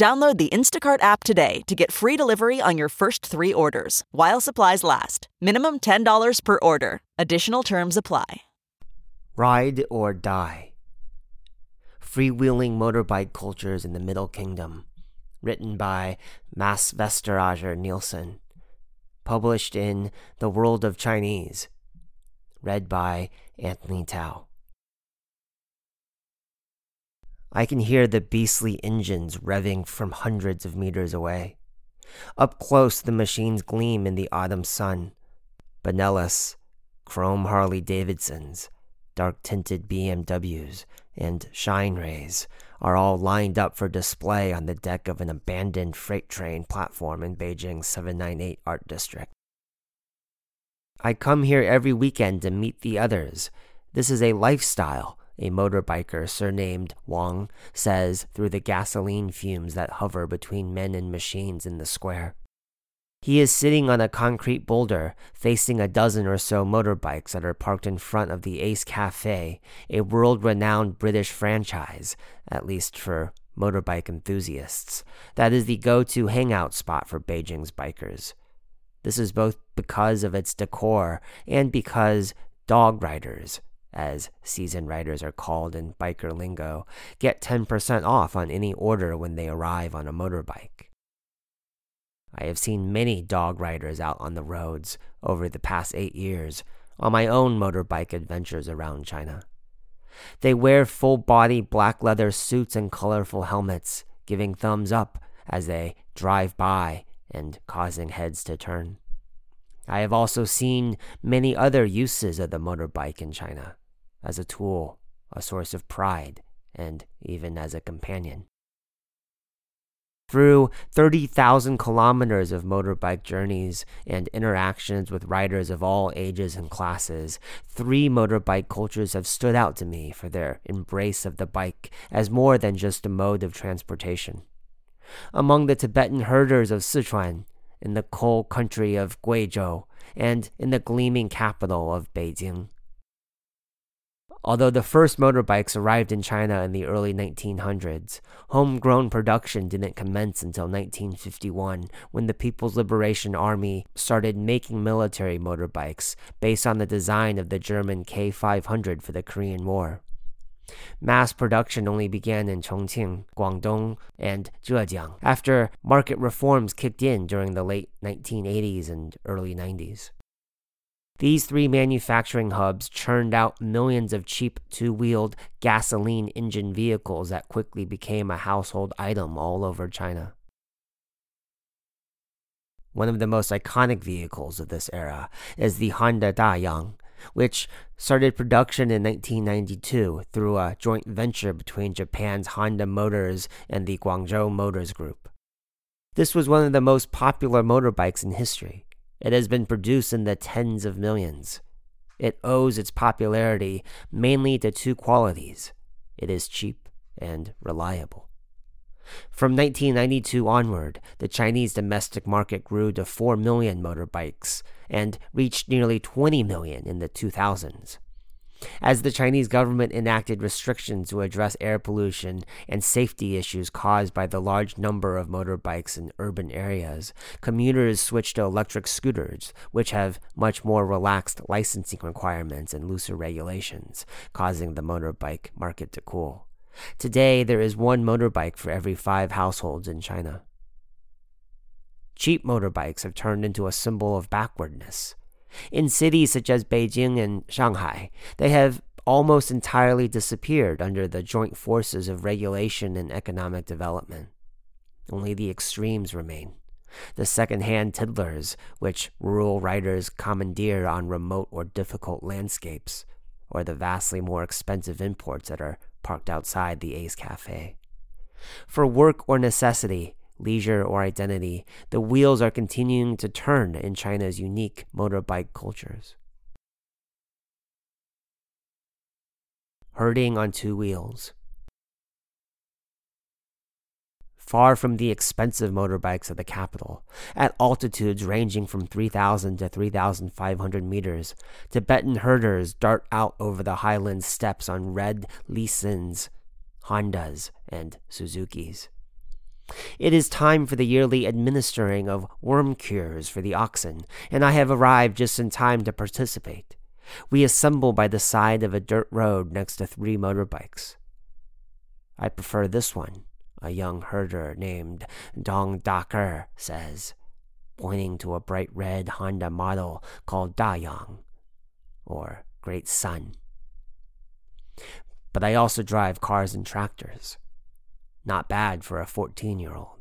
Download the Instacart app today to get free delivery on your first three orders while supplies last. Minimum $10 per order. Additional terms apply. Ride or Die Freewheeling Motorbike Cultures in the Middle Kingdom. Written by Mads Vesterager Nielsen. Published in The World of Chinese. Read by Anthony Tao. I can hear the beastly engines revving from hundreds of meters away. Up close, the machines gleam in the autumn sun. Benellis, chrome Harley Davidsons, dark tinted BMWs, and Shinerays are all lined up for display on the deck of an abandoned freight train platform in Beijing's 798 Art District. I come here every weekend to meet the others. This is a lifestyle a motorbiker surnamed Wang says through the gasoline fumes that hover between men and machines in the square. He is sitting on a concrete boulder, facing a dozen or so motorbikes that are parked in front of the Ace Cafe, a world renowned British franchise, at least for motorbike enthusiasts. That is the go to hangout spot for Beijing's bikers. This is both because of its decor and because dog riders, as season riders are called in biker lingo, get 10% off on any order when they arrive on a motorbike. I have seen many dog riders out on the roads over the past eight years on my own motorbike adventures around China. They wear full body black leather suits and colorful helmets, giving thumbs up as they drive by and causing heads to turn. I have also seen many other uses of the motorbike in China as a tool, a source of pride, and even as a companion. Through 30,000 kilometers of motorbike journeys and interactions with riders of all ages and classes, three motorbike cultures have stood out to me for their embrace of the bike as more than just a mode of transportation. Among the Tibetan herders of Sichuan, in the coal country of Guizhou, and in the gleaming capital of Beijing, Although the first motorbikes arrived in China in the early 1900s, homegrown production didn't commence until 1951 when the People's Liberation Army started making military motorbikes based on the design of the German K500 for the Korean War. Mass production only began in Chongqing, Guangdong, and Zhejiang after market reforms kicked in during the late 1980s and early 90s. These three manufacturing hubs churned out millions of cheap two wheeled gasoline engine vehicles that quickly became a household item all over China. One of the most iconic vehicles of this era is the Honda Dayang, which started production in 1992 through a joint venture between Japan's Honda Motors and the Guangzhou Motors Group. This was one of the most popular motorbikes in history it has been produced in the tens of millions. It owes its popularity mainly to two qualities it is cheap and reliable. From 1992 onward, the Chinese domestic market grew to 4 million motorbikes and reached nearly 20 million in the 2000s. As the Chinese government enacted restrictions to address air pollution and safety issues caused by the large number of motorbikes in urban areas, commuters switched to electric scooters, which have much more relaxed licensing requirements and looser regulations, causing the motorbike market to cool. Today, there is one motorbike for every five households in China. Cheap motorbikes have turned into a symbol of backwardness. In cities such as Beijing and Shanghai, they have almost entirely disappeared under the joint forces of regulation and economic development. Only the extremes remain. The second-hand tiddlers, which rural writers commandeer on remote or difficult landscapes, or the vastly more expensive imports that are parked outside the Ace Cafe. For work or necessity, leisure, or identity, the wheels are continuing to turn in China's unique motorbike cultures. Herding on two wheels. far from the expensive motorbikes of the capital, at altitudes ranging from 3,000 to 3,500 meters, Tibetan herders dart out over the highland steppes on red Lisins, Hondas, and Suzukis. It is time for the yearly administering of worm cures for the oxen, and I have arrived just in time to participate. We assemble by the side of a dirt road next to three motorbikes. I prefer this one a young herder named Dong Daker says, pointing to a bright red Honda model called Dayang, or Great Sun. But I also drive cars and tractors. Not bad for a 14 year old.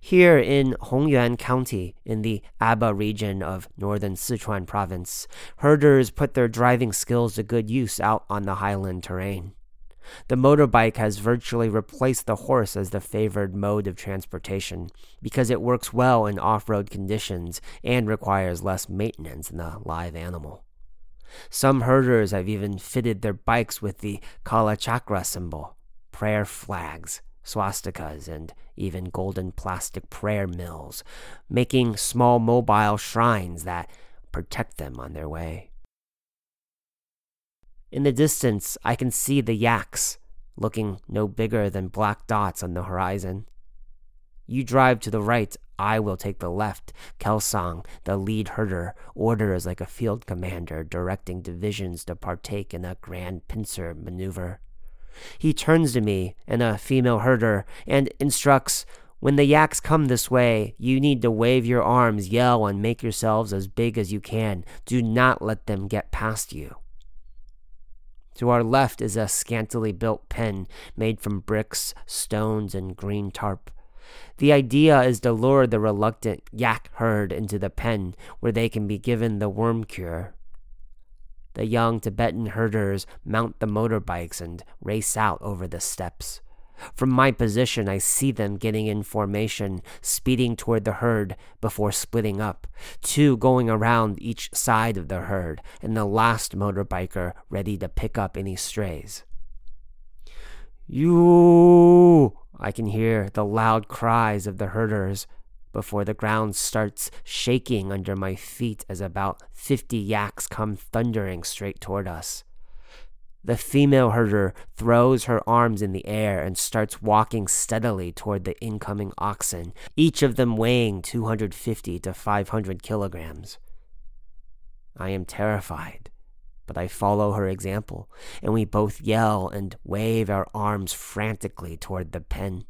Here in Hongyuan County, in the Aba region of northern Sichuan province, herders put their driving skills to good use out on the highland terrain. The motorbike has virtually replaced the horse as the favored mode of transportation because it works well in off road conditions and requires less maintenance than a live animal. Some herders have even fitted their bikes with the Kalachakra symbol, prayer flags, swastikas, and even golden plastic prayer mills, making small mobile shrines that protect them on their way. In the distance, I can see the yaks, looking no bigger than black dots on the horizon. You drive to the right, I will take the left. Kelsang, the lead herder, orders like a field commander directing divisions to partake in a grand pincer maneuver. He turns to me and a female herder and instructs When the yaks come this way, you need to wave your arms, yell, and make yourselves as big as you can. Do not let them get past you. To our left is a scantily built pen made from bricks, stones, and green tarp. The idea is to lure the reluctant yak herd into the pen where they can be given the worm cure. The young Tibetan herders mount the motorbikes and race out over the steppes. From my position, I see them getting in formation, speeding toward the herd before splitting up, two going around each side of the herd, and the last motorbiker ready to pick up any strays. You! I can hear the loud cries of the herders before the ground starts shaking under my feet as about fifty yaks come thundering straight toward us. The female herder throws her arms in the air and starts walking steadily toward the incoming oxen, each of them weighing 250 to 500 kilograms. I am terrified, but I follow her example, and we both yell and wave our arms frantically toward the pen.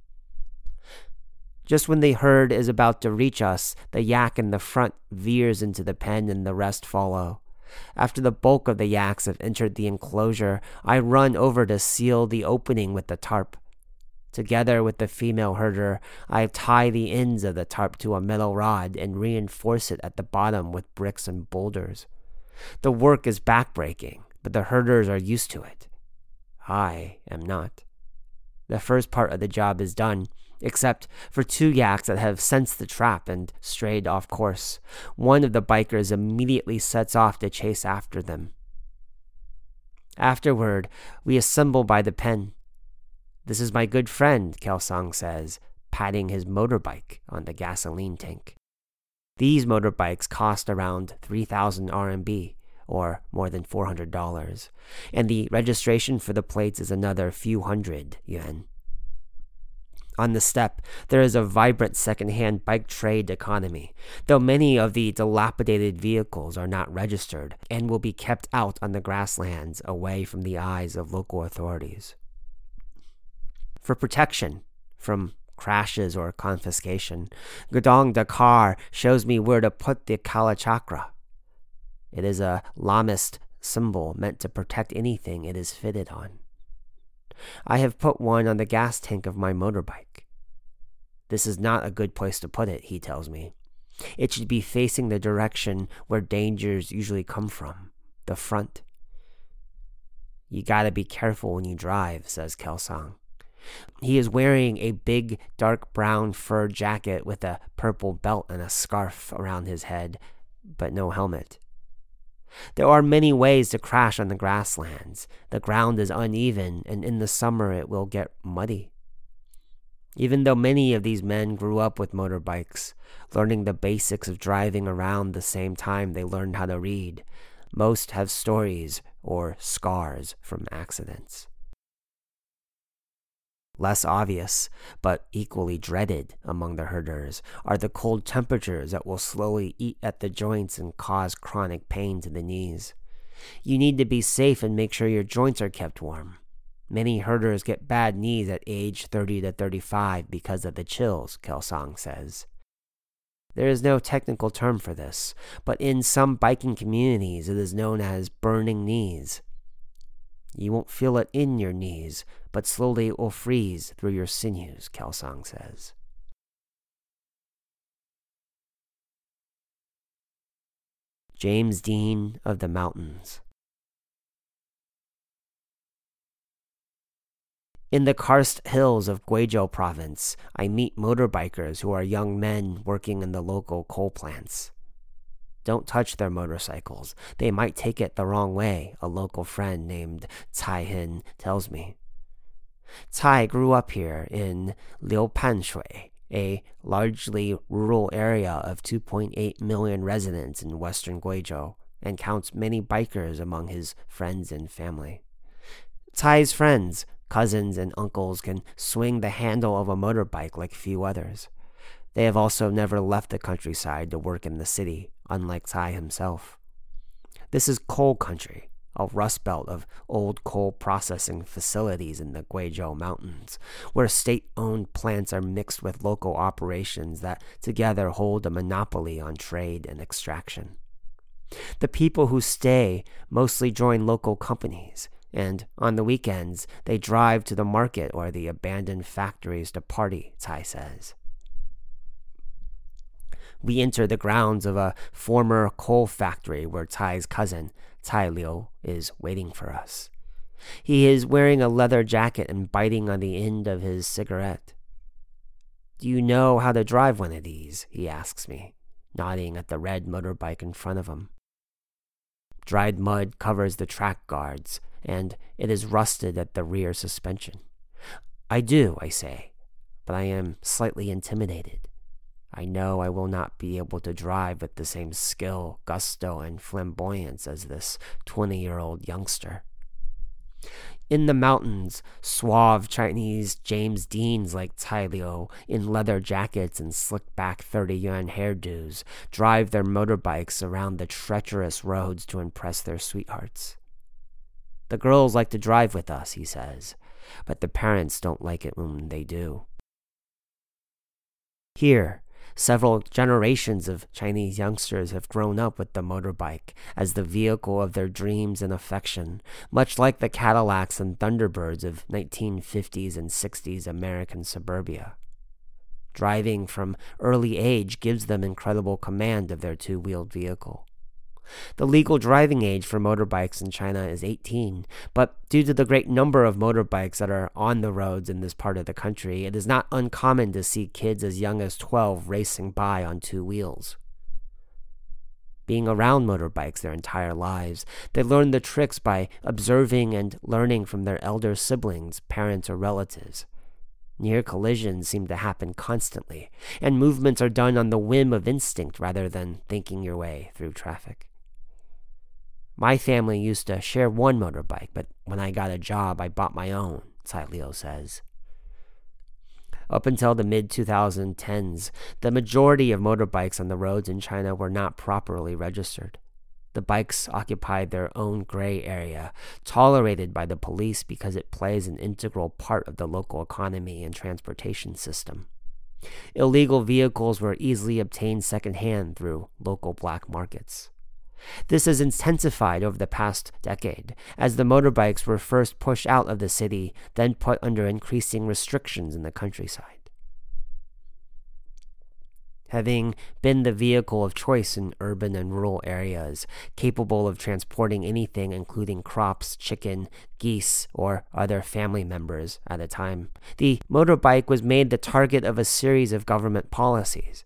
Just when the herd is about to reach us, the yak in the front veers into the pen and the rest follow. After the bulk of the yaks have entered the enclosure, I run over to seal the opening with the tarp. Together with the female herder, I tie the ends of the tarp to a metal rod and reinforce it at the bottom with bricks and boulders. The work is backbreaking, but the herders are used to it. I am not. The first part of the job is done, except for two yaks that have sensed the trap and strayed off course. One of the bikers immediately sets off to chase after them. Afterward, we assemble by the pen. This is my good friend, Kelsang says, patting his motorbike on the gasoline tank. These motorbikes cost around 3,000 RMB, or more than $400, and the registration for the plates is another few hundred yuan. On the steppe, there is a vibrant second-hand bike trade economy, though many of the dilapidated vehicles are not registered and will be kept out on the grasslands away from the eyes of local authorities. For protection from crashes or confiscation, Gudong Dakar shows me where to put the Kalachakra. It is a Lamaist symbol meant to protect anything it is fitted on. I have put one on the gas tank of my motorbike. This is not a good place to put it, he tells me. It should be facing the direction where dangers usually come from, the front. You gotta be careful when you drive, says Kelsang. He is wearing a big dark brown fur jacket with a purple belt and a scarf around his head, but no helmet. There are many ways to crash on the grasslands. The ground is uneven, and in the summer it will get muddy. Even though many of these men grew up with motorbikes, learning the basics of driving around the same time they learned how to read, most have stories or scars from accidents. Less obvious, but equally dreaded among the herders, are the cold temperatures that will slowly eat at the joints and cause chronic pain to the knees. You need to be safe and make sure your joints are kept warm. Many herders get bad knees at age 30 to 35 because of the chills, Kelsang says. There is no technical term for this, but in some biking communities it is known as burning knees. You won't feel it in your knees, but slowly it will freeze through your sinews, Kelsang says. James Dean of the Mountains In the karst hills of Guizhou province, I meet motorbikers who are young men working in the local coal plants. Don't touch their motorcycles. They might take it the wrong way, a local friend named Tai Hin tells me. Tai grew up here in Liupanshui, a largely rural area of 2.8 million residents in western Guizhou, and counts many bikers among his friends and family. Tai's friends Cousins and uncles can swing the handle of a motorbike like few others. They have also never left the countryside to work in the city, unlike Cai himself. This is coal country, a rust belt of old coal processing facilities in the Guizhou Mountains, where state owned plants are mixed with local operations that together hold a monopoly on trade and extraction. The people who stay mostly join local companies and on the weekends, they drive to the market or the abandoned factories to party, Cai says. We enter the grounds of a former coal factory where Cai's cousin, Cai Liu, is waiting for us. He is wearing a leather jacket and biting on the end of his cigarette. Do you know how to drive one of these? he asks me, nodding at the red motorbike in front of him. Dried mud covers the track guards, and it is rusted at the rear suspension. I do, I say, but I am slightly intimidated. I know I will not be able to drive with the same skill, gusto, and flamboyance as this 20 year old youngster. In the mountains, suave Chinese James Deans like Tai Liu, in leather jackets and slick back 30 yuan hairdos, drive their motorbikes around the treacherous roads to impress their sweethearts. The girls like to drive with us, he says, but the parents don't like it when they do. Here, several generations of Chinese youngsters have grown up with the motorbike as the vehicle of their dreams and affection, much like the Cadillacs and Thunderbirds of 1950s and 60s American suburbia. Driving from early age gives them incredible command of their two wheeled vehicle. The legal driving age for motorbikes in China is 18, but due to the great number of motorbikes that are on the roads in this part of the country, it is not uncommon to see kids as young as 12 racing by on two wheels. Being around motorbikes their entire lives, they learn the tricks by observing and learning from their elder siblings, parents, or relatives. Near collisions seem to happen constantly, and movements are done on the whim of instinct rather than thinking your way through traffic. My family used to share one motorbike, but when I got a job, I bought my own, Liu says. Up until the mid 2010s, the majority of motorbikes on the roads in China were not properly registered. The bikes occupied their own gray area, tolerated by the police because it plays an integral part of the local economy and transportation system. Illegal vehicles were easily obtained secondhand through local black markets. This has intensified over the past decade, as the motorbikes were first pushed out of the city, then put under increasing restrictions in the countryside. having been the vehicle of choice in urban and rural areas, capable of transporting anything including crops, chicken, geese, or other family members at a time. The motorbike was made the target of a series of government policies.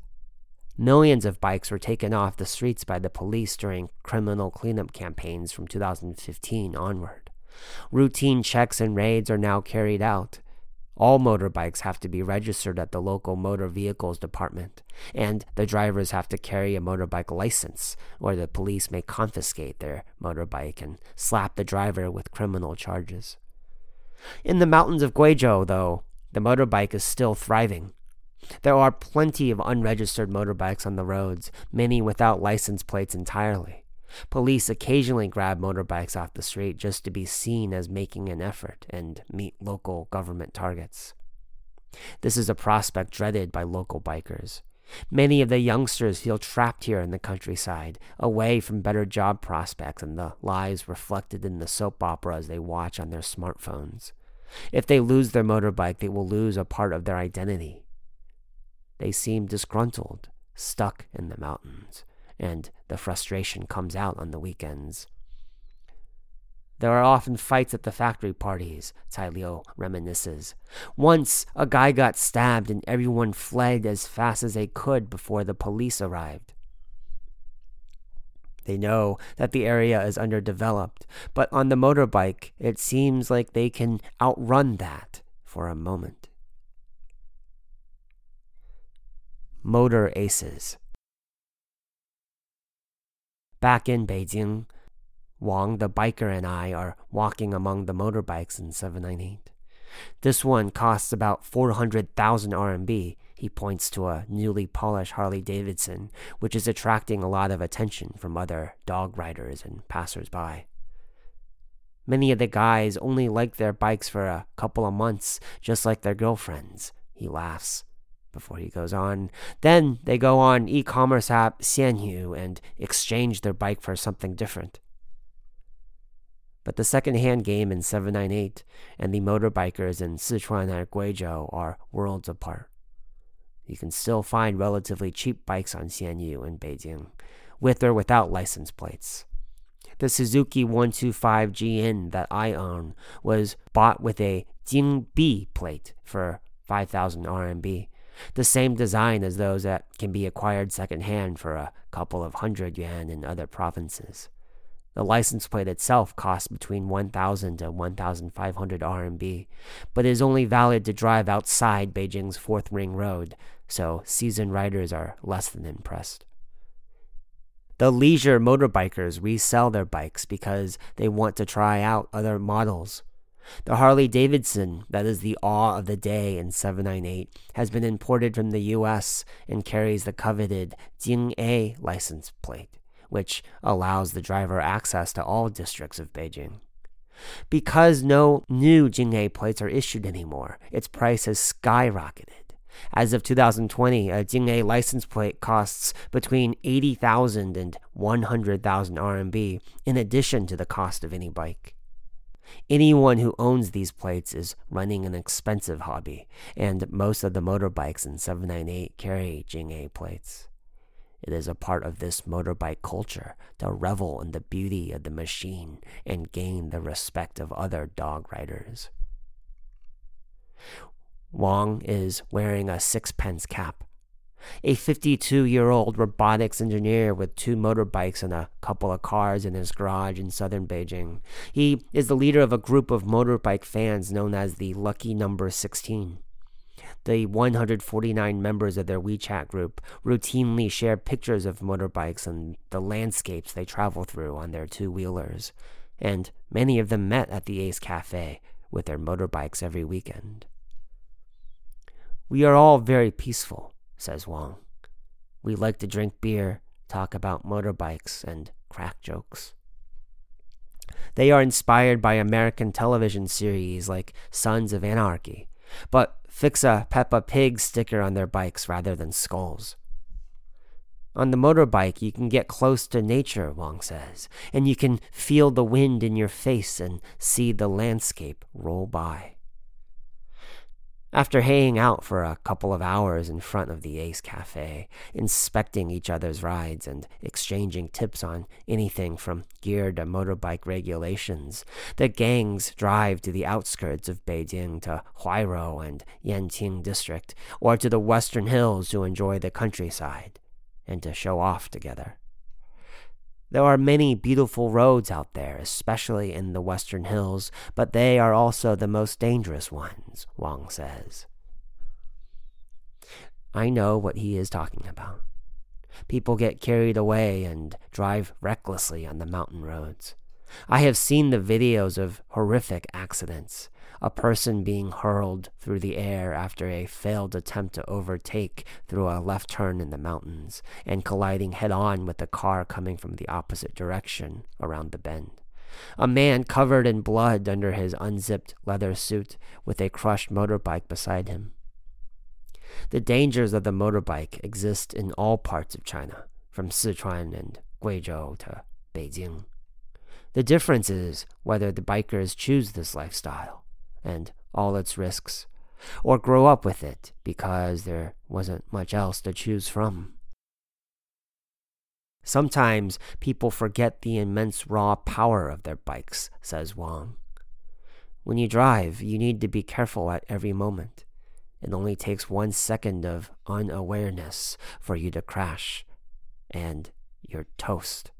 Millions of bikes were taken off the streets by the police during criminal cleanup campaigns from 2015 onward. Routine checks and raids are now carried out. All motorbikes have to be registered at the local motor vehicles department, and the drivers have to carry a motorbike license, or the police may confiscate their motorbike and slap the driver with criminal charges. In the mountains of Guizhou, though, the motorbike is still thriving. There are plenty of unregistered motorbikes on the roads, many without license plates entirely. Police occasionally grab motorbikes off the street just to be seen as making an effort and meet local government targets. This is a prospect dreaded by local bikers. Many of the youngsters feel trapped here in the countryside, away from better job prospects and the lives reflected in the soap operas they watch on their smartphones. If they lose their motorbike, they will lose a part of their identity. They seem disgruntled, stuck in the mountains, and the frustration comes out on the weekends. There are often fights at the factory parties, Liu reminisces. Once, a guy got stabbed and everyone fled as fast as they could before the police arrived. They know that the area is underdeveloped, but on the motorbike, it seems like they can outrun that for a moment. Motor Aces Back in Beijing, Wang, the biker, and I are walking among the motorbikes in 798. This one costs about 400,000 RMB. He points to a newly polished Harley Davidson, which is attracting a lot of attention from other dog riders and passersby. Many of the guys only like their bikes for a couple of months, just like their girlfriends. He laughs before he goes on. Then they go on e-commerce app Xianyu and exchange their bike for something different. But the second-hand game in 798 and the motorbikers in Sichuan and Guizhou are worlds apart. You can still find relatively cheap bikes on Xianyu in Beijing, with or without license plates. The Suzuki 125GN that I own was bought with a Jing B plate for 5,000 RMB the same design as those that can be acquired secondhand for a couple of hundred yuan in other provinces. The license plate itself costs between 1,000 to 1,500 RMB, but is only valid to drive outside Beijing's Fourth Ring Road, so seasoned riders are less than impressed. The leisure motorbikers resell their bikes because they want to try out other models the Harley Davidson, that is the awe of the day in 798, has been imported from the US and carries the coveted Jing A license plate, which allows the driver access to all districts of Beijing. Because no new Jing A plates are issued anymore, its price has skyrocketed. As of 2020, a Jing A license plate costs between 80,000 and 100,000 RMB, in addition to the cost of any bike. Anyone who owns these plates is running an expensive hobby, and most of the motorbikes in 798 carry Jing-A plates. It is a part of this motorbike culture to revel in the beauty of the machine and gain the respect of other dog riders. Wang is wearing a sixpence cap a 52 year old robotics engineer with two motorbikes and a couple of cars in his garage in southern Beijing. He is the leader of a group of motorbike fans known as the Lucky Number 16. The 149 members of their WeChat group routinely share pictures of motorbikes and the landscapes they travel through on their two wheelers, and many of them met at the Ace Cafe with their motorbikes every weekend. We are all very peaceful says Wong. We like to drink beer, talk about motorbikes, and crack jokes. They are inspired by American television series like Sons of Anarchy, but fix a Peppa Pig sticker on their bikes rather than skulls. On the motorbike, you can get close to nature, Wong says, and you can feel the wind in your face and see the landscape roll by. After hanging out for a couple of hours in front of the Ace Cafe, inspecting each other's rides and exchanging tips on anything from gear to motorbike regulations, the gangs drive to the outskirts of Beijing to Huairou and Yanqing district, or to the western hills to enjoy the countryside and to show off together. There are many beautiful roads out there, especially in the western hills, but they are also the most dangerous ones, Wang says. I know what he is talking about. People get carried away and drive recklessly on the mountain roads. I have seen the videos of horrific accidents a person being hurled through the air after a failed attempt to overtake through a left turn in the mountains and colliding head on with a car coming from the opposite direction around the bend. A man covered in blood under his unzipped leather suit with a crushed motorbike beside him. The dangers of the motorbike exist in all parts of China, from Sichuan and Guizhou to Beijing. The difference is whether the bikers choose this lifestyle and all its risks, or grow up with it because there wasn't much else to choose from. Sometimes people forget the immense raw power of their bikes, says Wang. When you drive, you need to be careful at every moment. It only takes one second of unawareness for you to crash, and you're toast.